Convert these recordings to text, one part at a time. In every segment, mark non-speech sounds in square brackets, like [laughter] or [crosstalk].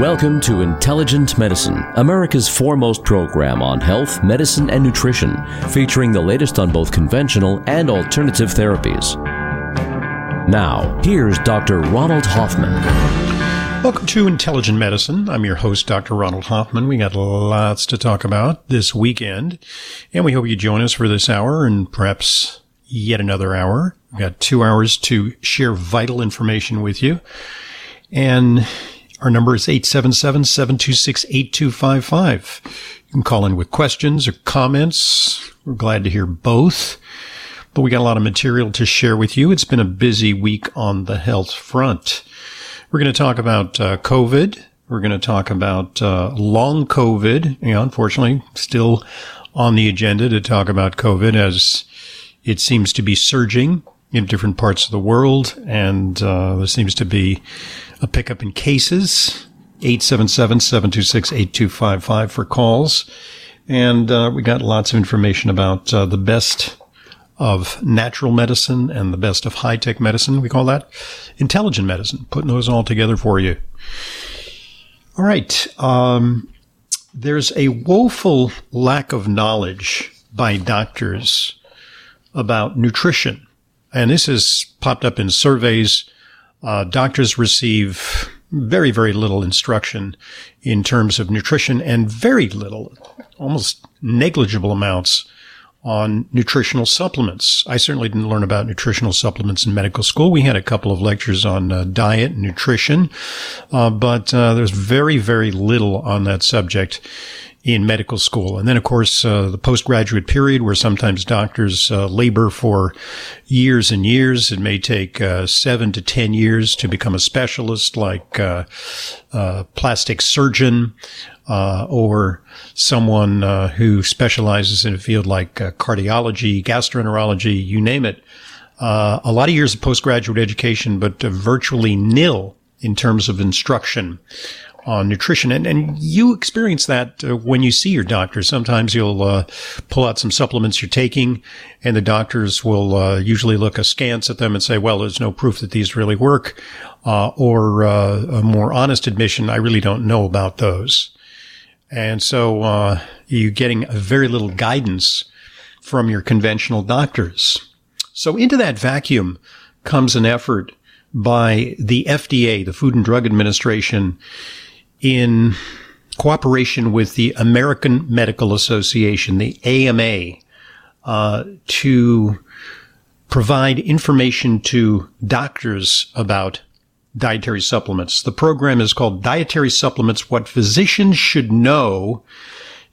Welcome to Intelligent Medicine, America's foremost program on health, medicine, and nutrition, featuring the latest on both conventional and alternative therapies. Now, here's Dr. Ronald Hoffman. Welcome to Intelligent Medicine. I'm your host, Dr. Ronald Hoffman. We got lots to talk about this weekend, and we hope you join us for this hour and perhaps yet another hour. We've got two hours to share vital information with you. And our number is 877-726-8255. You can call in with questions or comments. We're glad to hear both. But we got a lot of material to share with you. It's been a busy week on the health front. We're going to talk about uh, COVID. We're going to talk about uh, long COVID. You unfortunately, still on the agenda to talk about COVID as it seems to be surging in different parts of the world, and uh, there seems to be a pickup in cases. 877-726-8255 for calls. And uh, we got lots of information about uh, the best of natural medicine and the best of high-tech medicine. We call that intelligent medicine, putting those all together for you. All right. Um, there's a woeful lack of knowledge by doctors about nutrition. And this has popped up in surveys uh, doctors receive very, very little instruction in terms of nutrition and very little, almost negligible amounts on nutritional supplements. I certainly didn't learn about nutritional supplements in medical school. We had a couple of lectures on uh, diet and nutrition, uh, but uh, there's very, very little on that subject in medical school. And then, of course, uh, the postgraduate period where sometimes doctors uh, labor for years and years. It may take uh, seven to 10 years to become a specialist like uh, a plastic surgeon uh, or someone uh, who specializes in a field like cardiology, gastroenterology, you name it. a lot of years of postgraduate education, but virtually nil in terms of instruction on nutrition. And, and you experience that uh, when you see your doctor. Sometimes you'll uh, pull out some supplements you're taking, and the doctors will uh, usually look askance at them and say, well, there's no proof that these really work. Uh, or uh, a more honest admission, I really don't know about those. And so uh, you're getting very little guidance from your conventional doctors. So into that vacuum comes an effort by the FDA, the Food and Drug Administration, in cooperation with the American Medical Association, the AMA, uh, to provide information to doctors about dietary supplements. The program is called Dietary Supplements What Physicians Should Know.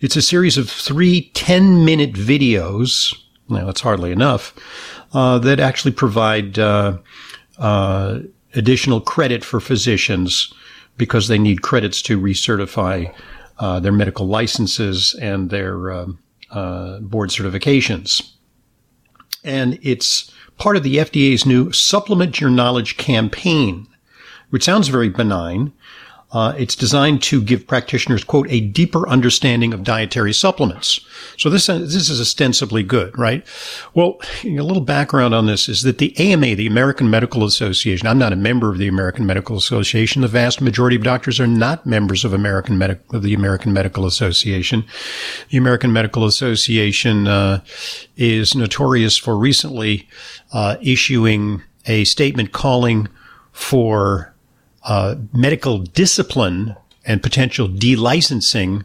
It's a series of three 10 minute videos. Now, that's hardly enough, uh, that actually provide uh, uh additional credit for physicians because they need credits to recertify uh, their medical licenses and their uh, uh, board certifications. And it's part of the FDA's new Supplement Your Knowledge campaign, which sounds very benign, Uh, it's designed to give practitioners, quote, a deeper understanding of dietary supplements. So this, this is ostensibly good, right? Well, a little background on this is that the AMA, the American Medical Association, I'm not a member of the American Medical Association. The vast majority of doctors are not members of American Medical, of the American Medical Association. The American Medical Association, uh, is notorious for recently, uh, issuing a statement calling for uh, medical discipline and potential delicensing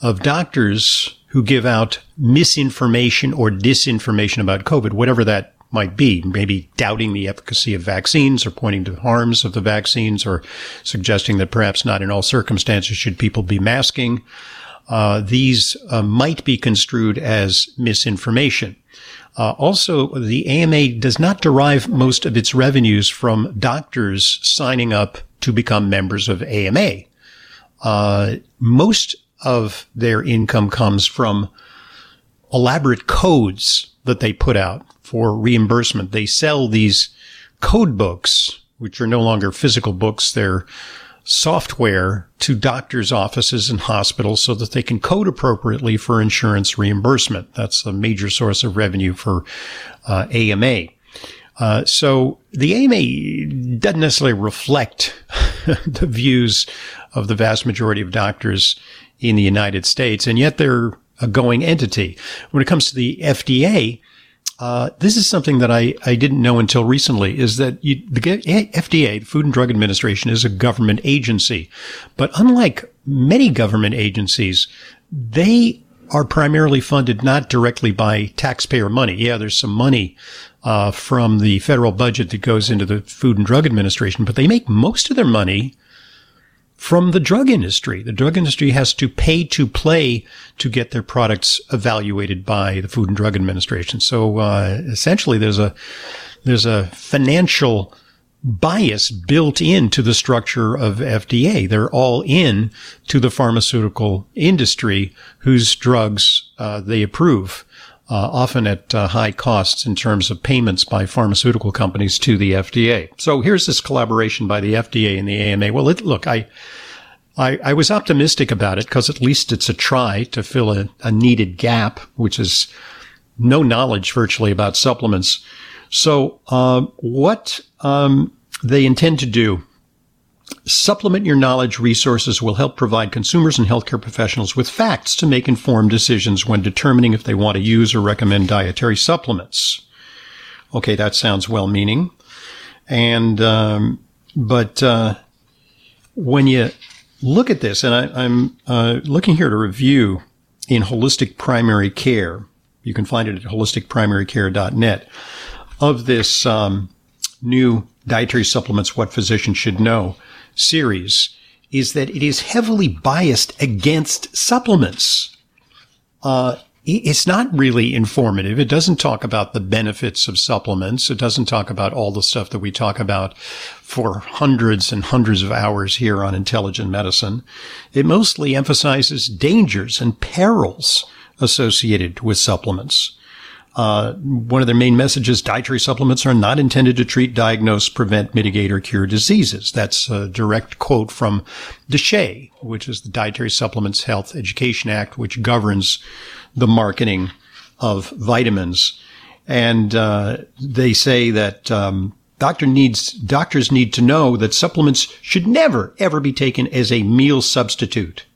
of doctors who give out misinformation or disinformation about COVID, whatever that might be. Maybe doubting the efficacy of vaccines or pointing to harms of the vaccines or suggesting that perhaps not in all circumstances should people be masking. Uh, these uh, might be construed as misinformation. Uh, also, the AMA does not derive most of its revenues from doctors signing up to become members of AMA. Uh, most of their income comes from elaborate codes that they put out for reimbursement. They sell these code books, which are no longer physical books. They're software to doctors' offices and hospitals so that they can code appropriately for insurance reimbursement. That's a major source of revenue for uh, AMA. Uh, so the AMA doesn't necessarily reflect [laughs] the views of the vast majority of doctors in the United States, and yet they're a going entity. When it comes to the FDA, uh, this is something that I, I didn't know until recently is that you, the FDA, the Food and Drug Administration, is a government agency. But unlike many government agencies, they are primarily funded not directly by taxpayer money. Yeah, there's some money uh, from the federal budget that goes into the Food and Drug Administration, but they make most of their money from the drug industry. The drug industry has to pay to play to get their products evaluated by the Food and Drug Administration. So uh, essentially, there's a there's a financial bias built into the structure of FDA. They're all in to the pharmaceutical industry whose drugs uh, they approve uh, often at uh, high costs in terms of payments by pharmaceutical companies to the FDA. So here's this collaboration by the FDA and the AMA. Well, it, look, I, I, I, was optimistic about it because at least it's a try to fill a, a needed gap, which is no knowledge virtually about supplements. So, uh, what um, they intend to do Supplement your knowledge resources will help provide consumers and healthcare professionals with facts to make informed decisions when determining if they want to use or recommend dietary supplements. Okay, that sounds well meaning. And, um, but, uh, when you look at this, and I, am uh, looking here a review in holistic primary care. You can find it at holisticprimarycare.net of this um, new dietary supplements, what physicians should know series is that it is heavily biased against supplements. Uh, it's not really informative. It doesn't talk about the benefits of supplements. It doesn't talk about all the stuff that we talk about for hundreds and hundreds of hours here on intelligent medicine. It mostly emphasizes dangers and perils associated with supplements. Uh, one of their main messages, dietary supplements are not intended to treat, diagnose, prevent, mitigate, or cure diseases. That's a direct quote from DSHEA, which is the Dietary Supplements Health Education Act, which governs the marketing of vitamins. And uh, they say that um, doctor needs doctors need to know that supplements should never ever be taken as a meal substitute,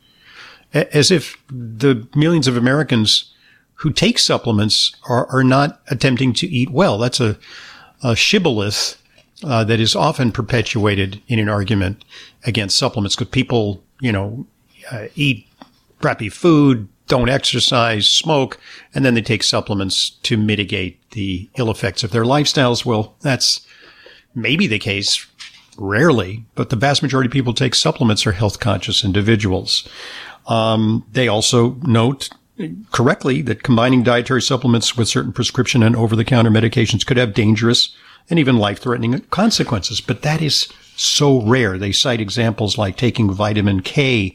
as if the millions of Americans who take supplements are, are not attempting to eat well. That's a, a shibboleth uh, that is often perpetuated in an argument against supplements because people, you know, uh, eat crappy food, don't exercise, smoke, and then they take supplements to mitigate the ill effects of their lifestyles. Well, that's maybe the case, rarely, but the vast majority of people take supplements are health conscious individuals. Um, they also note correctly that combining dietary supplements with certain prescription and over the counter medications could have dangerous and even life threatening consequences. But that is so rare. They cite examples like taking vitamin K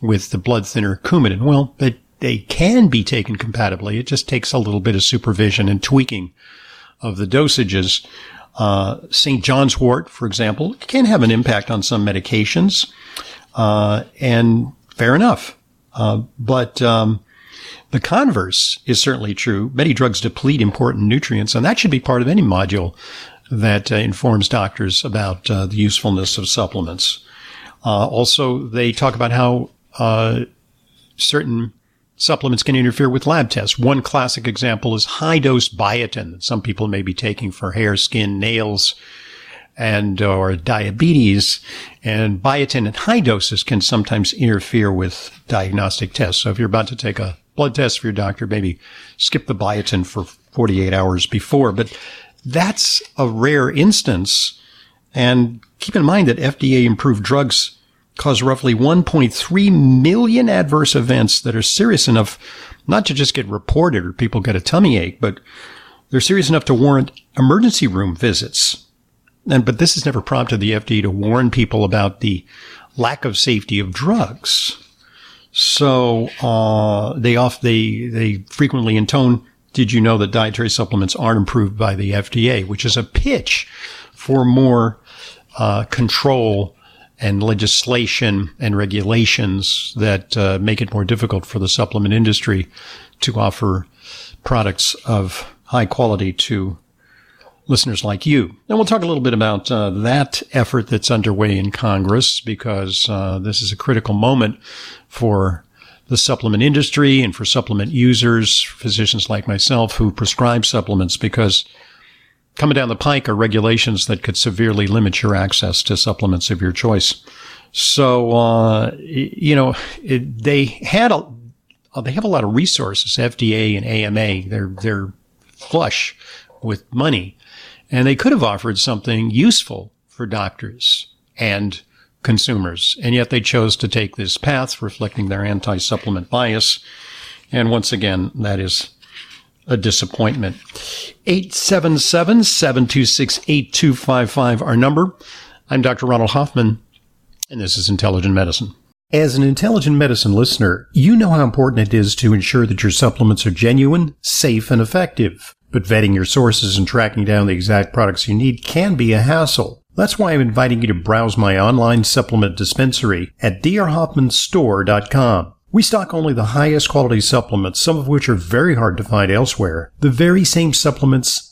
with the blood thinner Coumadin. Well, they, they can be taken compatibly. It just takes a little bit of supervision and tweaking of the dosages. Uh, St. John's wort, for example, can have an impact on some medications. Uh, and fair enough. Uh, but, um, the converse is certainly true. Many drugs deplete important nutrients, and that should be part of any module that uh, informs doctors about uh, the usefulness of supplements. Uh, also, they talk about how uh, certain supplements can interfere with lab tests. One classic example is high dose biotin that some people may be taking for hair, skin, nails, and or diabetes. And biotin at high doses can sometimes interfere with diagnostic tests. So if you're about to take a blood test for your doctor, maybe skip the biotin for 48 hours before. But that's a rare instance. And keep in mind that FDA approved drugs cause roughly 1.3 million adverse events that are serious enough not to just get reported or people get a tummy ache, but they're serious enough to warrant emergency room visits. And, but this has never prompted the FDA to warn people about the lack of safety of drugs. So, uh, they off, they, they frequently intone, did you know that dietary supplements aren't approved by the FDA, which is a pitch for more, uh, control and legislation and regulations that uh, make it more difficult for the supplement industry to offer products of high quality to listeners like you. And we'll talk a little bit about uh, that effort that's underway in Congress because uh, this is a critical moment for the supplement industry and for supplement users, physicians like myself who prescribe supplements because coming down the pike are regulations that could severely limit your access to supplements of your choice. So, uh, you know, it, they had a, they have a lot of resources, FDA and AMA. They're, they're flush with money and they could have offered something useful for doctors and consumers. And yet they chose to take this path, reflecting their anti-supplement bias. And once again, that is a disappointment. 877-726-8255, our number. I'm Dr. Ronald Hoffman, and this is Intelligent Medicine. As an intelligent medicine listener, you know how important it is to ensure that your supplements are genuine, safe, and effective. But vetting your sources and tracking down the exact products you need can be a hassle. That's why I'm inviting you to browse my online supplement dispensary at drhoffmanstore.com. We stock only the highest quality supplements, some of which are very hard to find elsewhere. The very same supplements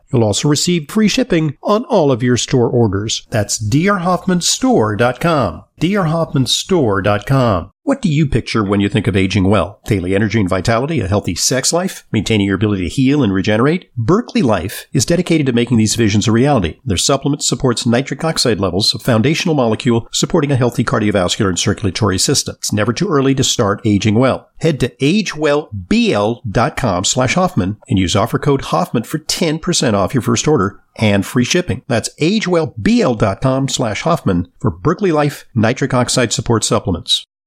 You'll also receive free shipping on all of your store orders. That's drhoffmanstore.com. drhoffmanstore.com. What do you picture when you think of aging well? Daily energy and vitality, a healthy sex life, maintaining your ability to heal and regenerate? Berkeley Life is dedicated to making these visions a reality. Their supplement supports nitric oxide levels, a foundational molecule supporting a healthy cardiovascular and circulatory system. It's never too early to start aging well. Head to agewellbl.com slash Hoffman and use offer code Hoffman for 10% off your first order and free shipping. That's agewellbl.com slash Hoffman for Berkeley Life nitric oxide support supplements.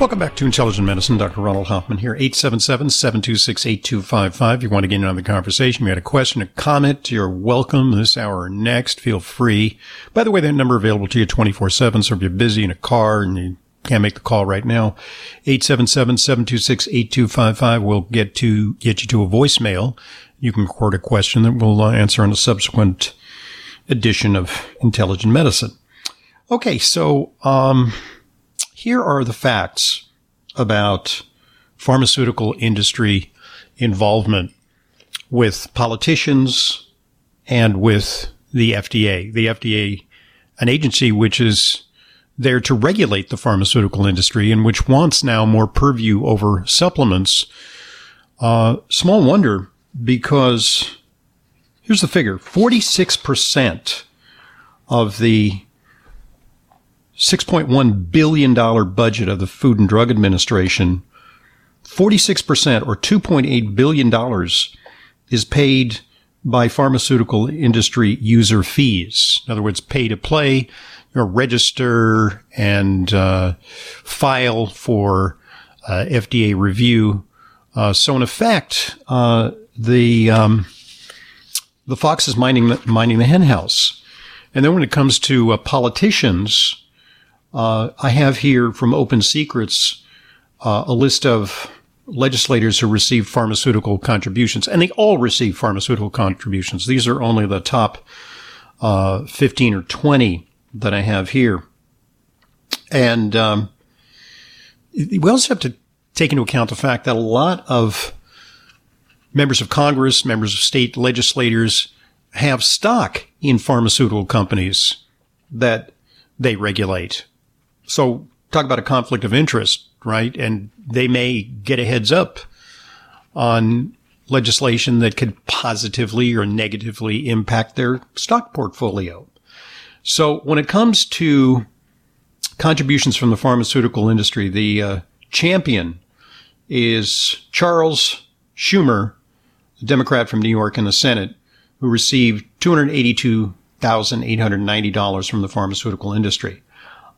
Welcome back to Intelligent Medicine. Dr. Ronald Hoffman here, 877-726-8255. You want to get in on the conversation. You had a question, a comment, you're welcome this hour or next. Feel free. By the way, that number available to you 24-7. So if you're busy in a car and you can't make the call right now, 877-726-8255 will get to, get you to a voicemail. You can record a question that we'll uh, answer in a subsequent edition of Intelligent Medicine. Okay. So, um, here are the facts about pharmaceutical industry involvement with politicians and with the FDA. The FDA, an agency which is there to regulate the pharmaceutical industry and which wants now more purview over supplements. Uh, small wonder because here's the figure 46% of the $6.1 billion budget of the Food and Drug Administration, 46% or $2.8 billion is paid by pharmaceutical industry user fees. In other words, pay to play, register and uh, file for uh, FDA review. Uh, so in effect, uh, the um, the fox is mining the, minding the henhouse. And then when it comes to uh, politicians, uh, I have here from Open Secrets uh, a list of legislators who received pharmaceutical contributions, and they all received pharmaceutical contributions. These are only the top uh, 15 or 20 that I have here. And um, we also have to take into account the fact that a lot of members of Congress, members of state legislators have stock in pharmaceutical companies that they regulate. So talk about a conflict of interest, right? And they may get a heads up on legislation that could positively or negatively impact their stock portfolio. So when it comes to contributions from the pharmaceutical industry, the uh, champion is Charles Schumer, a Democrat from New York in the Senate, who received $282,890 from the pharmaceutical industry.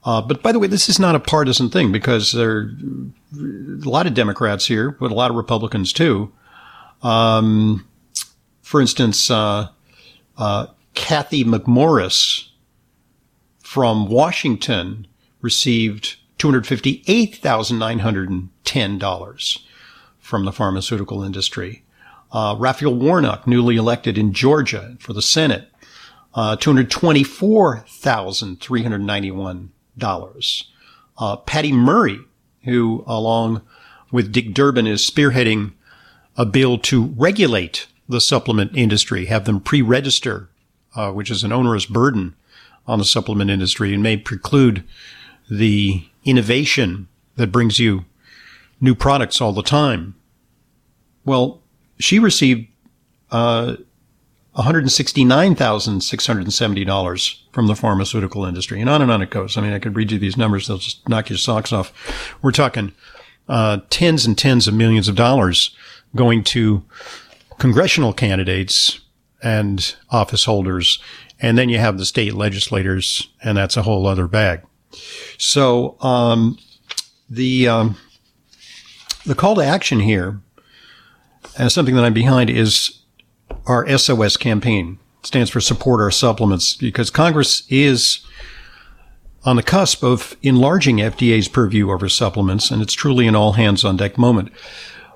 Uh, but by the way, this is not a partisan thing because there are a lot of Democrats here, but a lot of Republicans too. Um, for instance, uh, uh, Cathy McMorris from Washington received $258,910 from the pharmaceutical industry. Uh, Raphael Warnock, newly elected in Georgia for the Senate, uh, $224,391 dollars. Uh, Patty Murray, who along with Dick Durbin is spearheading a bill to regulate the supplement industry, have them pre-register, uh, which is an onerous burden on the supplement industry and may preclude the innovation that brings you new products all the time. Well, she received uh, $169,670 from the pharmaceutical industry. And on and on it goes. I mean, I could read you these numbers. They'll just knock your socks off. We're talking, uh, tens and tens of millions of dollars going to congressional candidates and office holders. And then you have the state legislators and that's a whole other bag. So, um, the, um, the call to action here and something that I'm behind is our SOS campaign. Stands for support our supplements because Congress is on the cusp of enlarging FDA's purview over supplements, and it's truly an all hands on deck moment.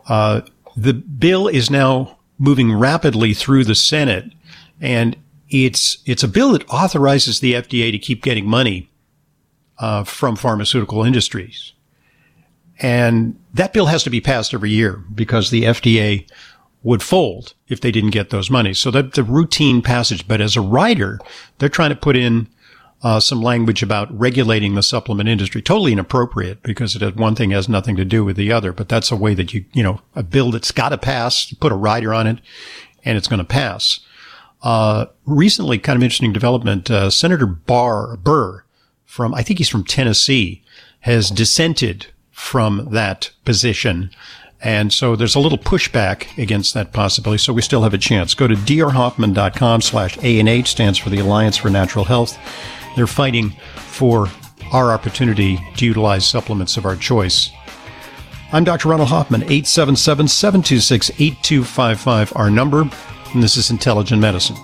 Uh, the bill is now moving rapidly through the Senate, and it's it's a bill that authorizes the FDA to keep getting money uh, from pharmaceutical industries, and that bill has to be passed every year because the FDA would fold if they didn't get those monies. So that's the routine passage. But as a rider, they're trying to put in uh, some language about regulating the supplement industry. Totally inappropriate because it has, one thing has nothing to do with the other. But that's a way that you, you know, a bill that's got to pass, put a rider on it, and it's going to pass. Uh, recently, kind of interesting development. Uh, Senator Barr Burr from, I think he's from Tennessee, has dissented from that position and so there's a little pushback against that possibility. So we still have a chance. Go to drhoffman.com slash ANH stands for the Alliance for Natural Health. They're fighting for our opportunity to utilize supplements of our choice. I'm Dr. Ronald Hoffman, 877-726-8255, our number, and this is Intelligent Medicine.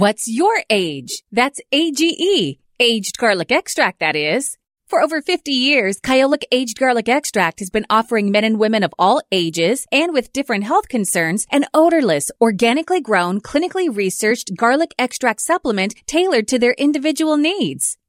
What's your age? That's AGE. Aged garlic extract, that is. For over 50 years, Kyolic Aged Garlic Extract has been offering men and women of all ages and with different health concerns an odorless, organically grown, clinically researched garlic extract supplement tailored to their individual needs.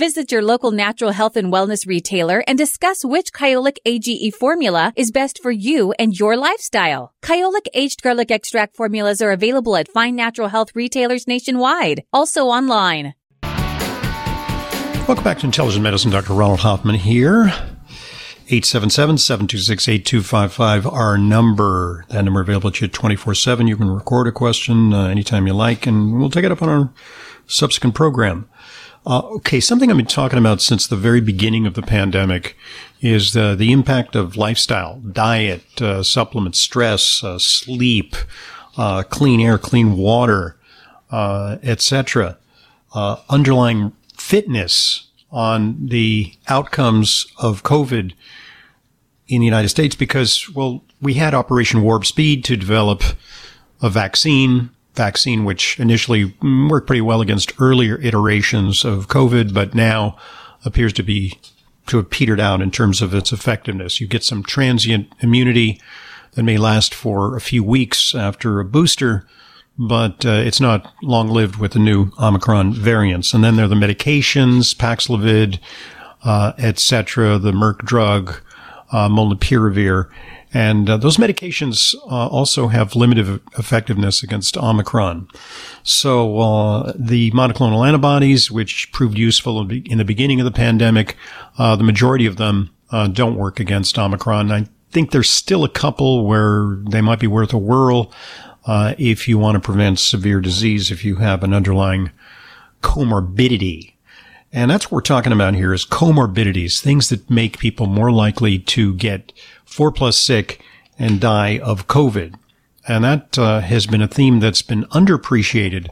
Visit your local natural health and wellness retailer and discuss which Kyolic AGE formula is best for you and your lifestyle. Kyolic aged garlic extract formulas are available at fine natural health retailers nationwide, also online. Welcome back to Intelligent Medicine. Dr. Ronald Hoffman here. 877-726-8255, our number. That number available to you 24-7. You can record a question uh, anytime you like, and we'll take it up on our subsequent program. Uh, okay, something I've been talking about since the very beginning of the pandemic is the, the impact of lifestyle, diet, uh, supplements, stress, uh, sleep, uh, clean air, clean water, uh, etc. Uh, underlying fitness on the outcomes of COVID in the United States because, well, we had Operation Warp Speed to develop a vaccine, vaccine which initially worked pretty well against earlier iterations of COVID, but now appears to be to have petered out in terms of its effectiveness. You get some transient immunity that may last for a few weeks after a booster, but uh, it's not long lived with the new Omicron variants. And then there are the medications, Paxlovid, uh, etc., the Merck drug, uh, molnupiravir. And uh, those medications uh, also have limited effectiveness against Omicron. So uh, the monoclonal antibodies, which proved useful in the beginning of the pandemic, uh, the majority of them uh, don't work against Omicron. I think there's still a couple where they might be worth a whirl uh, if you want to prevent severe disease, if you have an underlying comorbidity. And that's what we're talking about here is comorbidities, things that make people more likely to get four plus sick and die of COVID. And that uh, has been a theme that's been underappreciated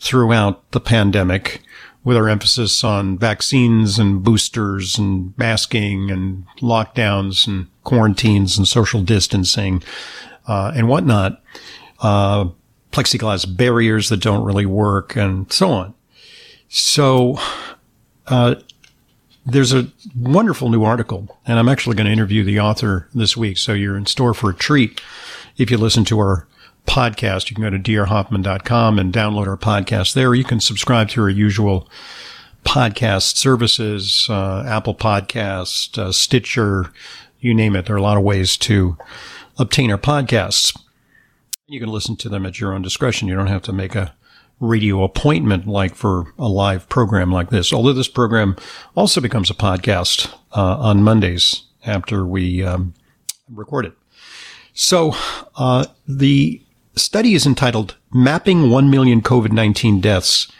throughout the pandemic with our emphasis on vaccines and boosters and masking and lockdowns and quarantines and social distancing uh, and whatnot, uh, plexiglass barriers that don't really work and so on. So, uh, there's a wonderful new article, and I'm actually going to interview the author this week. So you're in store for a treat if you listen to our podcast. You can go to drhoffman.com and download our podcast there. You can subscribe to our usual podcast services, uh, Apple Podcast, uh, Stitcher, you name it. There are a lot of ways to obtain our podcasts. You can listen to them at your own discretion. You don't have to make a radio appointment like for a live program like this. Although this program also becomes a podcast uh, on Mondays after we um, record it. So uh, the study is entitled "Mapping 1 Million COVID-19 Deaths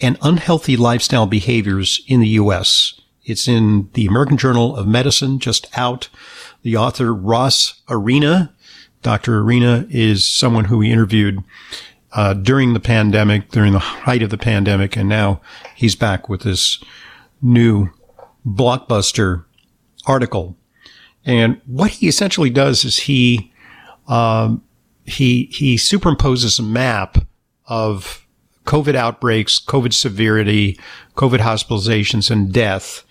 and Unhealthy Lifestyle Behaviors in the U.S." It's in the American Journal of Medicine, just out. The author Ross Arena, Dr. Arena, is someone who we interviewed uh, during the pandemic, during the height of the pandemic, and now he's back with this new blockbuster article. And what he essentially does is he um, he he superimposes a map of COVID outbreaks, COVID severity, COVID hospitalizations, and death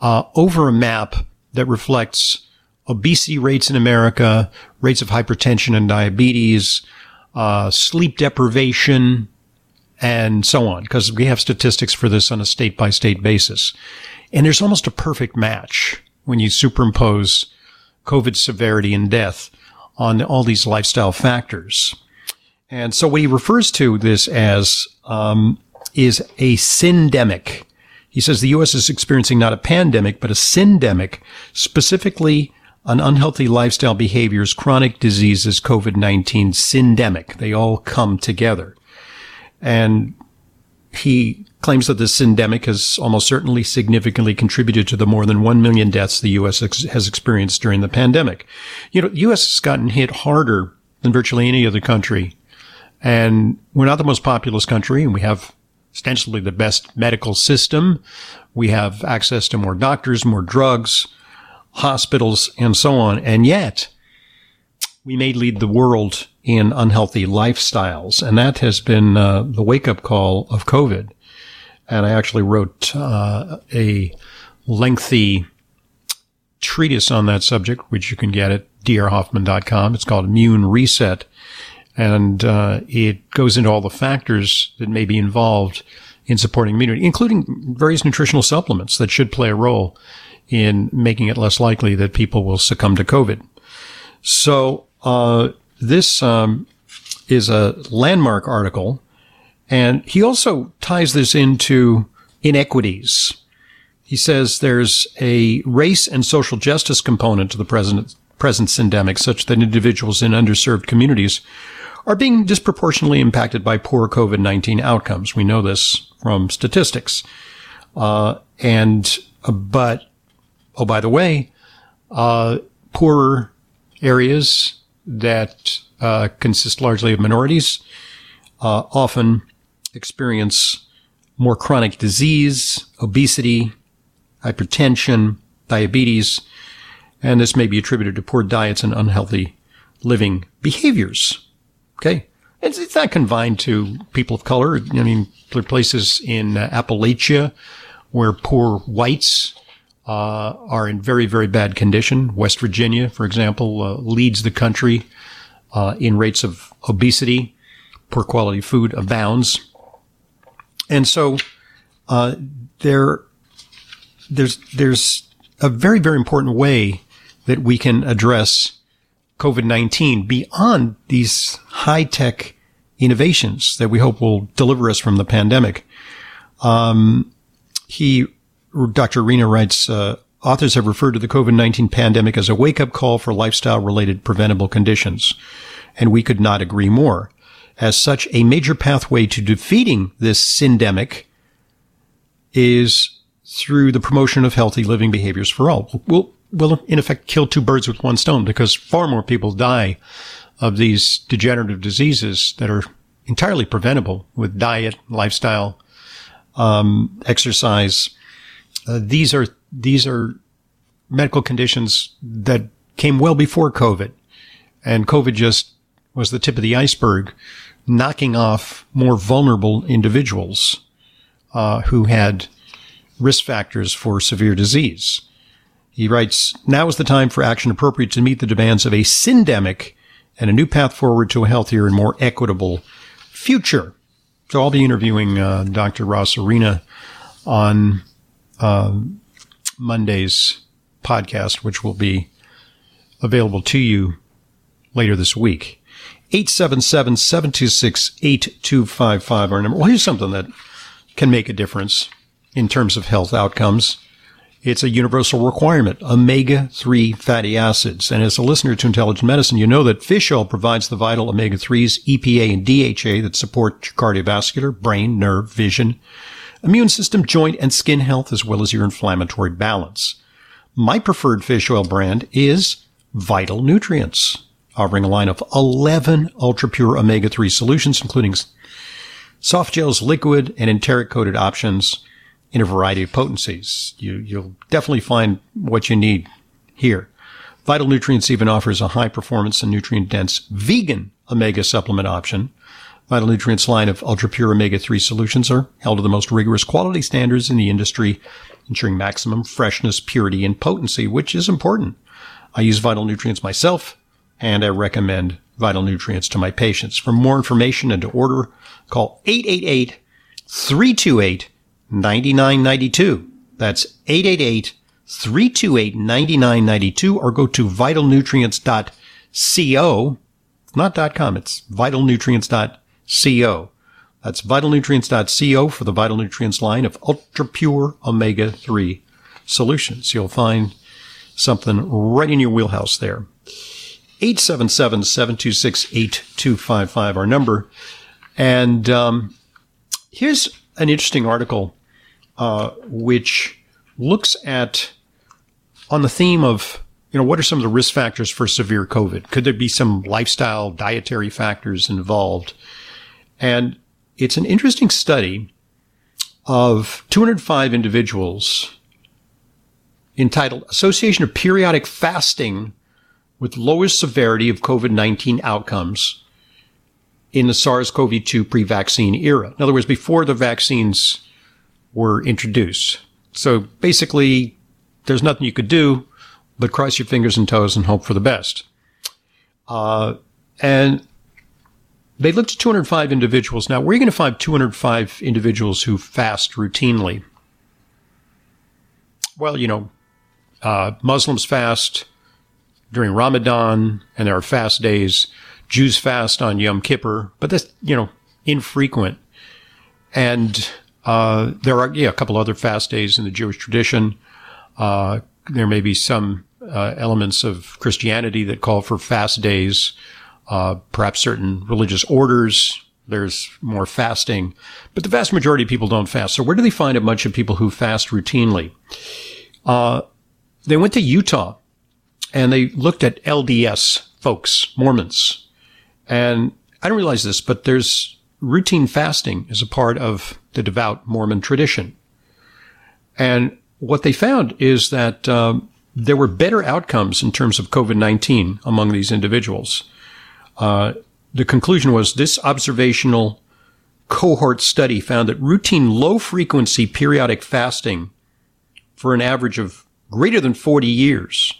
uh, over a map that reflects obesity rates in America, rates of hypertension and diabetes, uh, sleep deprivation, and so on, because we have statistics for this on a state by state basis. And there's almost a perfect match when you superimpose COVID severity and death on all these lifestyle factors. And so what he refers to this as um, is a syndemic. He says the U.S. is experiencing not a pandemic, but a syndemic, specifically on unhealthy lifestyle behaviors, chronic diseases, COVID-19, syndemic. They all come together. And he claims that this syndemic has almost certainly significantly contributed to the more than 1 million deaths the U.S. ex- has experienced during the pandemic. You know, the U.S. has gotten hit harder than virtually any other country. And we're not the most populous country, and we have ostensibly the best medical system. We have access to more doctors, more drugs. Hospitals, and so on. And yet, we may lead the world in unhealthy lifestyles. And that has been uh, the wake up call of COVID. And I actually wrote uh, a lengthy treatise on that subject, which you can get at drhoffman.com. It's called Immune Reset. And uh, it goes into all the factors that may be involved in supporting immunity, including various nutritional supplements that should play a role in making it less likely that people will succumb to COVID. So uh, this um, is a landmark article, and he also ties this into inequities. He says there's a race and social justice component to the present, present syndemic, such that individuals in underserved communities are being disproportionately impacted by poor COVID-19 outcomes. We know this from statistics. Uh, and, uh, but, oh, by the way, uh, poorer areas that uh, consist largely of minorities uh, often experience more chronic disease, obesity, hypertension, diabetes, and this may be attributed to poor diets and unhealthy living behaviors. Okay. It's, it's not confined to people of color. I mean, there are places in Appalachia where poor whites uh, are in very, very bad condition. West Virginia, for example, uh, leads the country uh, in rates of obesity. Poor quality food abounds. And so uh, there, there's, there's a very, very important way that we can address COVID-19 beyond these high-tech innovations that we hope will deliver us from the pandemic. Um, he Dr. Arena writes, uh, authors have referred to the COVID-19 pandemic as a wake-up call for lifestyle-related preventable conditions. And we could not agree more. As such, a major pathway to defeating this syndemic is through the promotion of healthy living behaviors for all. We'll, we'll in effect kill two birds with one stone because far more people die of these degenerative diseases that are entirely preventable with diet, lifestyle, um, exercise, uh, these are these are medical conditions that came well before COVID, and COVID just was the tip of the iceberg, knocking off more vulnerable individuals uh, who had risk factors for severe disease. He writes, now is the time for action appropriate to meet the demands of a syndemic and a new path forward to a healthier and more equitable future. So I'll be interviewing uh, Dr. Ross Arena on um, Monday's podcast, which will be available to you later this week. 877-726-8255, our number. Well, here's something that can make a difference in terms of health outcomes. It's a universal requirement, omega-3 fatty acids. And as a listener to Intelligent Medicine, you know that fish oil provides the vital omega-3s, EPA and DHA that support cardiovascular, brain, nerve, vision, immune system, joint, and skin health, as well as your inflammatory balance. My preferred fish oil brand is Vital Nutrients, offering a line of 11 ultra pure omega 3 solutions, including soft gels, liquid, and enteric coated options in a variety of potencies. You, you'll definitely find what you need here. Vital Nutrients even offers a high performance and nutrient dense vegan omega supplement option Vital Nutrients line of ultra pure omega 3 solutions are held to the most rigorous quality standards in the industry, ensuring maximum freshness, purity, and potency, which is important. I use Vital Nutrients myself, and I recommend Vital Nutrients to my patients. For more information and to order, call 888 328 9992. That's 888 328 9992 or go to vitalnutrients.co. Not .com, it's vitalnutrients.co Co. That's vitalnutrients.co for the Vital Nutrients line of ultra pure omega 3 solutions. You'll find something right in your wheelhouse there. 877 726 8255, our number. And um, here's an interesting article uh, which looks at on the theme of you know what are some of the risk factors for severe COVID? Could there be some lifestyle, dietary factors involved? And it's an interesting study of 205 individuals entitled Association of Periodic Fasting with Lowest Severity of COVID-19 Outcomes in the SARS-CoV-2 pre-vaccine era. In other words, before the vaccines were introduced. So basically, there's nothing you could do but cross your fingers and toes and hope for the best. Uh, and they looked at 205 individuals. Now, where are you going to find 205 individuals who fast routinely? Well, you know, uh, Muslims fast during Ramadan, and there are fast days. Jews fast on Yom Kippur, but that's, you know, infrequent. And uh, there are, yeah, a couple other fast days in the Jewish tradition. Uh, there may be some uh, elements of Christianity that call for fast days, uh, perhaps certain religious orders. There's more fasting, but the vast majority of people don't fast. So where do they find a bunch of people who fast routinely? Uh, they went to Utah and they looked at LDS folks, Mormons. And I don't realize this, but there's routine fasting is a part of the devout Mormon tradition. And what they found is that um, there were better outcomes in terms of COVID 19 among these individuals. Uh, the conclusion was this observational cohort study found that routine low frequency periodic fasting for an average of greater than 40 years,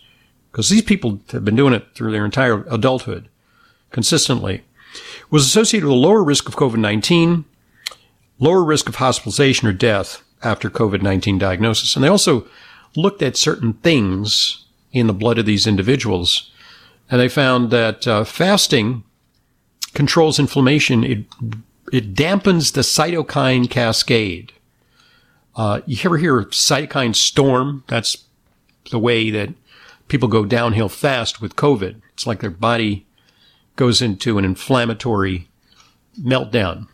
because these people have been doing it through their entire adulthood consistently, was associated with a lower risk of COVID 19, lower risk of hospitalization or death after COVID 19 diagnosis. And they also looked at certain things in the blood of these individuals, and they found that uh, fasting controls inflammation. It, it dampens the cytokine cascade. Uh, you ever hear cytokine storm? That's the way that people go downhill fast with COVID. It's like their body goes into an inflammatory meltdown.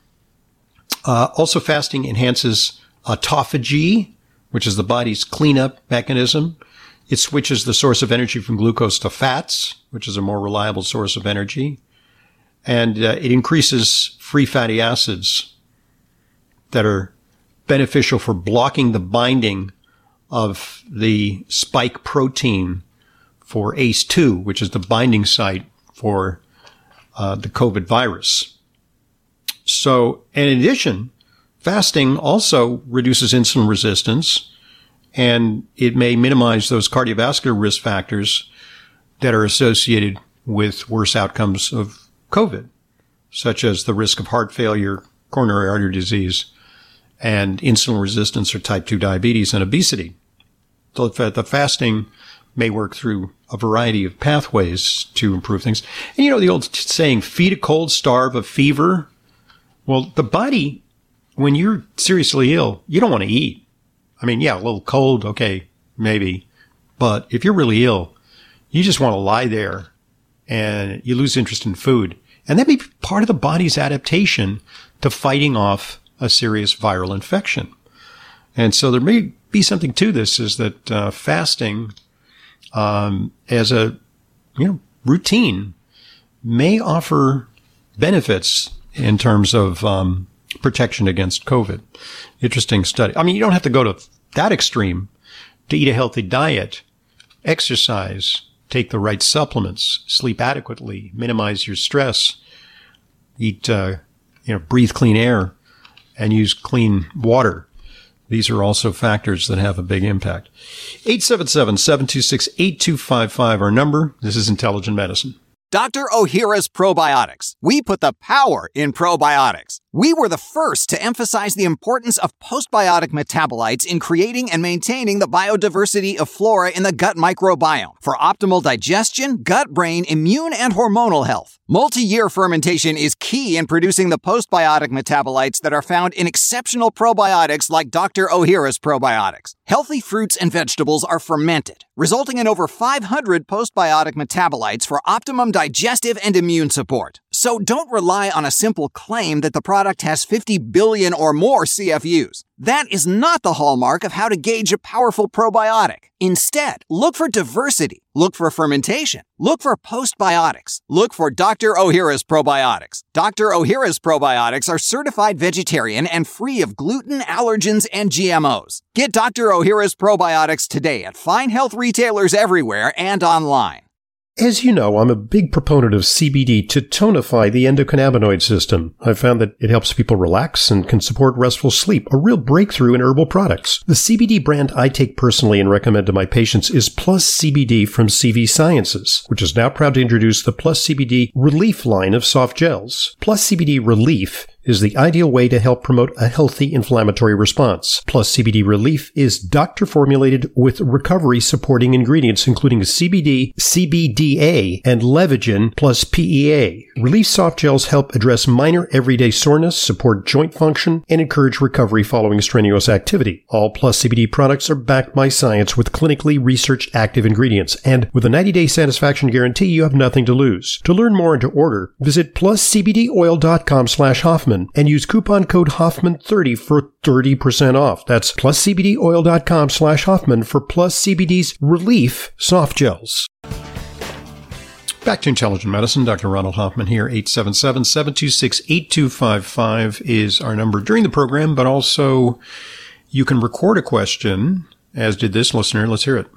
Uh, also, fasting enhances autophagy, which is the body's cleanup mechanism. It switches the source of energy from glucose to fats, which is a more reliable source of energy. And uh, it increases free fatty acids that are beneficial for blocking the binding of the spike protein for ACE2, which is the binding site for uh, the COVID virus. So, in addition, fasting also reduces insulin resistance and it may minimize those cardiovascular risk factors that are associated with worse outcomes of COVID, such as the risk of heart failure, coronary artery disease, and insulin resistance or type 2 diabetes and obesity. So the fasting may work through a variety of pathways to improve things. And you know, the old saying, feed a cold, starve a fever. Well, the body, when you're seriously ill, you don't want to eat. I mean, yeah, a little cold. Okay. Maybe. But if you're really ill, you just want to lie there and you lose interest in food. And that may be part of the body's adaptation to fighting off a serious viral infection. And so there may be something to this is that uh, fasting um, as a you know routine may offer benefits in terms of um, protection against COVID. Interesting study. I mean, you don't have to go to that extreme to eat a healthy diet, exercise, take the right supplements, sleep adequately, minimize your stress, eat, uh, you know, breathe clean air, and use clean water. These are also factors that have a big impact. 877-726-8255 our number. This is Intelligent Medicine. Dr. Ohhira's Probiotics. We put the power in probiotics. We were the first to emphasize the importance of postbiotic metabolites in creating and maintaining the biodiversity of flora in the gut microbiome for optimal digestion, gut brain, immune, and hormonal health. Multi year fermentation is key in producing the postbiotic metabolites that are found in exceptional probiotics like Dr. Ohhira's probiotics. Healthy fruits and vegetables are fermented, resulting in over 500 postbiotic metabolites for optimum digestive and immune support. So don't rely on a simple claim that the product has 50 billion or more CFUs. That is not the hallmark of how to gauge a powerful probiotic. Instead, look for diversity, look for fermentation, look for postbiotics, look for Dr. Ohhira's probiotics. Dr. Ohhira's probiotics are certified vegetarian and free of gluten, allergens, and GMOs. Get Dr. Ohhira's probiotics today at fine health retailers everywhere and online. As you know, I'm a big proponent of CBD to tonify the endocannabinoid system. I've found that it helps people relax and can support restful sleep, a real breakthrough in herbal products. The CBD brand I take personally and recommend to my patients is Plus CBD from CV Sciences, which is now proud to introduce the Plus CBD Relief line of soft gels. Plus CBD Relief is the ideal way to help promote a healthy inflammatory response. Plus CBD Relief is doctor formulated with recovery supporting ingredients including CBD, CBDA, and Levagen plus PEA. Relief soft gels help address minor everyday soreness, support joint function, and encourage recovery following strenuous activity. All Plus CBD products are backed by science with clinically researched active ingredients, and with a 90-day satisfaction guarantee, you have nothing to lose. To learn more and to order, visit pluscbdoil.com slash Hoffman and use coupon code Hoffman30 for 30% off. That's pluscbdoil.com slash Hoffman for Plus CBD's Relief Soft Gels. Back to Intelligent Medicine. Dr. Ronald Hoffman here. 877-726-8255 is our number during the program, but also you can record a question, as did this listener. Let's hear it.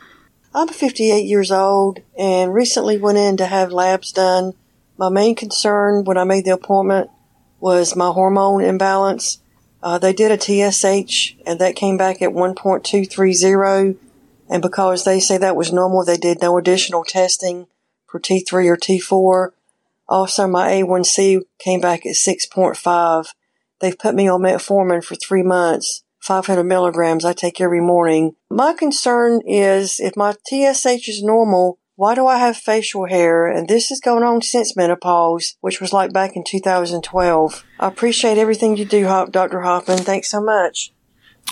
I'm 58 years old and recently went in to have labs done. My main concern when I made the appointment was my hormone imbalance. Uh, they did a TSH and that came back at 1.230. And because they say that was normal, they did no additional testing for T3 or T4. Also, my A1C came back at 6.5. They've put me on metformin for three months, 500 milligrams I take every morning. My concern is if my TSH is normal, why do I have facial hair? And this has gone on since menopause, which was like back in 2012. I appreciate everything you do, Dr. Hoffman. Thanks so much.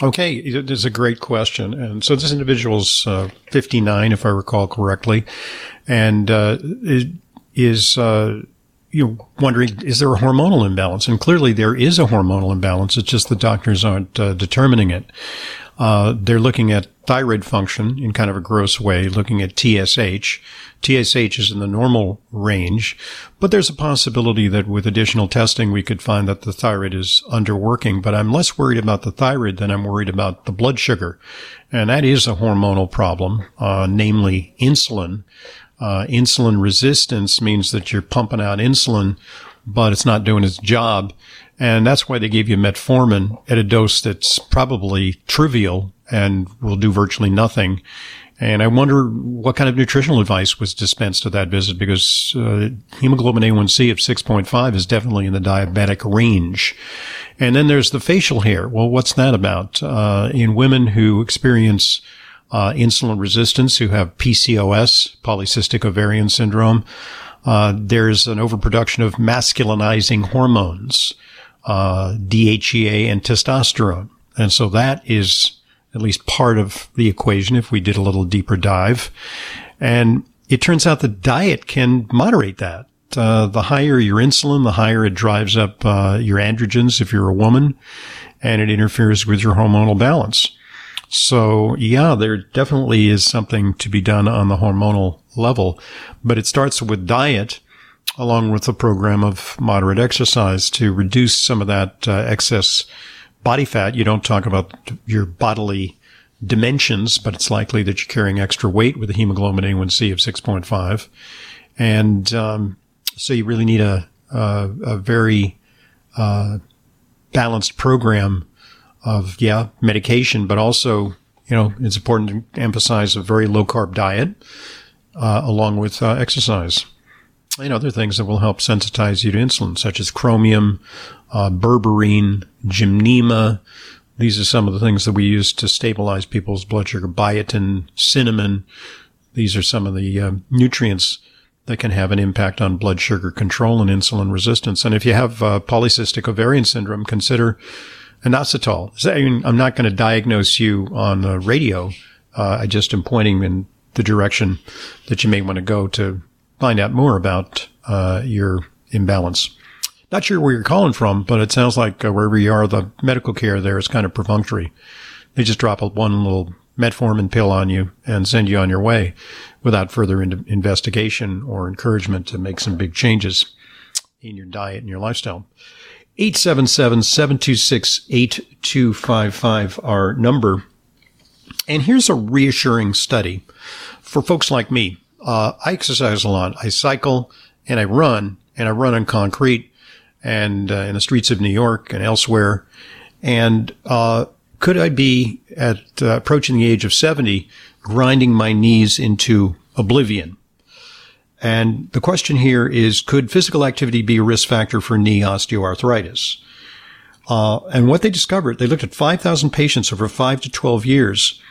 Okay, it is a great question. And so this individual's uh, 59, if I recall correctly, and uh, is uh, you know, wondering, is there a hormonal imbalance? And clearly there is a hormonal imbalance. It's just the doctors aren't uh, determining it. Uh, they're looking at thyroid function in kind of a gross way, looking at TSH. TSH is in the normal range, but there's a possibility that with additional testing, we could find that the thyroid is underworking. But I'm less worried about the thyroid than I'm worried about the blood sugar. And that is a hormonal problem, uh, namely insulin. Uh, insulin resistance means that you're pumping out insulin, but it's not doing its job. And that's why they gave you metformin at a dose that's probably trivial and will do virtually nothing. And I wonder what kind of nutritional advice was dispensed at that visit because uh, hemoglobin A1C of 6.5 is definitely in the diabetic range. And then there's the facial hair. Well, what's that about? Uh, in women who experience uh, insulin resistance, who have PCOS, polycystic ovarian syndrome, uh, there's an overproduction of masculinizing hormones uh, DHEA and testosterone. And so that is at least part of the equation if we did a little deeper dive. And it turns out the diet can moderate that. Uh, the higher your insulin, the higher it drives up uh, your androgens if you're a woman, and it interferes with your hormonal balance. So yeah, there definitely is something to be done on the hormonal level, but it starts with diet along with a program of moderate exercise to reduce some of that uh, excess body fat. You don't talk about your bodily dimensions, but it's likely that you're carrying extra weight with a hemoglobin A1C of 6.5. And um, so you really need a, a, a very uh, balanced program of, yeah, medication, but also, you know, it's important to emphasize a very low carb diet uh, along with uh, exercise and other things that will help sensitize you to insulin, such as chromium, uh, berberine, gymnema. These are some of the things that we use to stabilize people's blood sugar. Biotin, cinnamon. These are some of the uh, nutrients that can have an impact on blood sugar control and insulin resistance. And if you have uh, polycystic ovarian syndrome, consider inositol. I'm not going to diagnose you on the radio. Uh, I just am pointing in the direction that you may want to go to find out more about uh, your imbalance. Not sure where you're calling from, but it sounds like uh, wherever you are, the medical care there is kind of perfunctory. They just drop one little metformin pill on you and send you on your way without further in- investigation or encouragement to make some big changes in your diet and your lifestyle. 877-726-8255, our number. And here's a reassuring study for folks like me. Uh, I exercise a lot. I cycle and I run and I run on concrete and uh, in the streets of New York and elsewhere. And uh, could I be at uh, approaching the age of 70 grinding my knees into oblivion? And the question here is, could physical activity be a risk factor for knee osteoarthritis? Uh, and what they discovered, they looked at 5,000 patients over 5 to 12 years.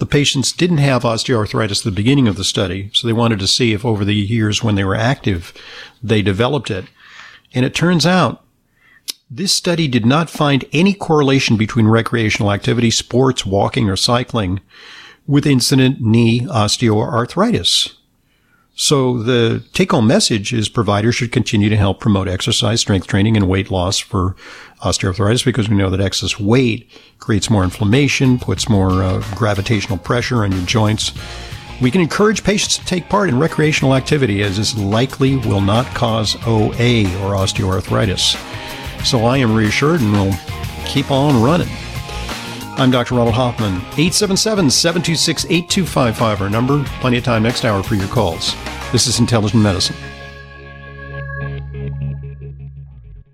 The patients didn't have osteoarthritis at the beginning of the study, so they wanted to see if over the years when they were active, they developed it. And it turns out this study did not find any correlation between recreational activity, sports, walking, or cycling with incident knee osteoarthritis. So the take home message is providers should continue to help promote exercise, strength training, and weight loss for osteoarthritis because we know that excess weight creates more inflammation, puts more uh, gravitational pressure on your joints. We can encourage patients to take part in recreational activity as this likely will not cause OA or osteoarthritis. So I am reassured and will keep on running. I'm Dr. Ronald Hoffman. 877 726 8255, our number. Plenty of time next hour for your calls. This is Intelligent Medicine.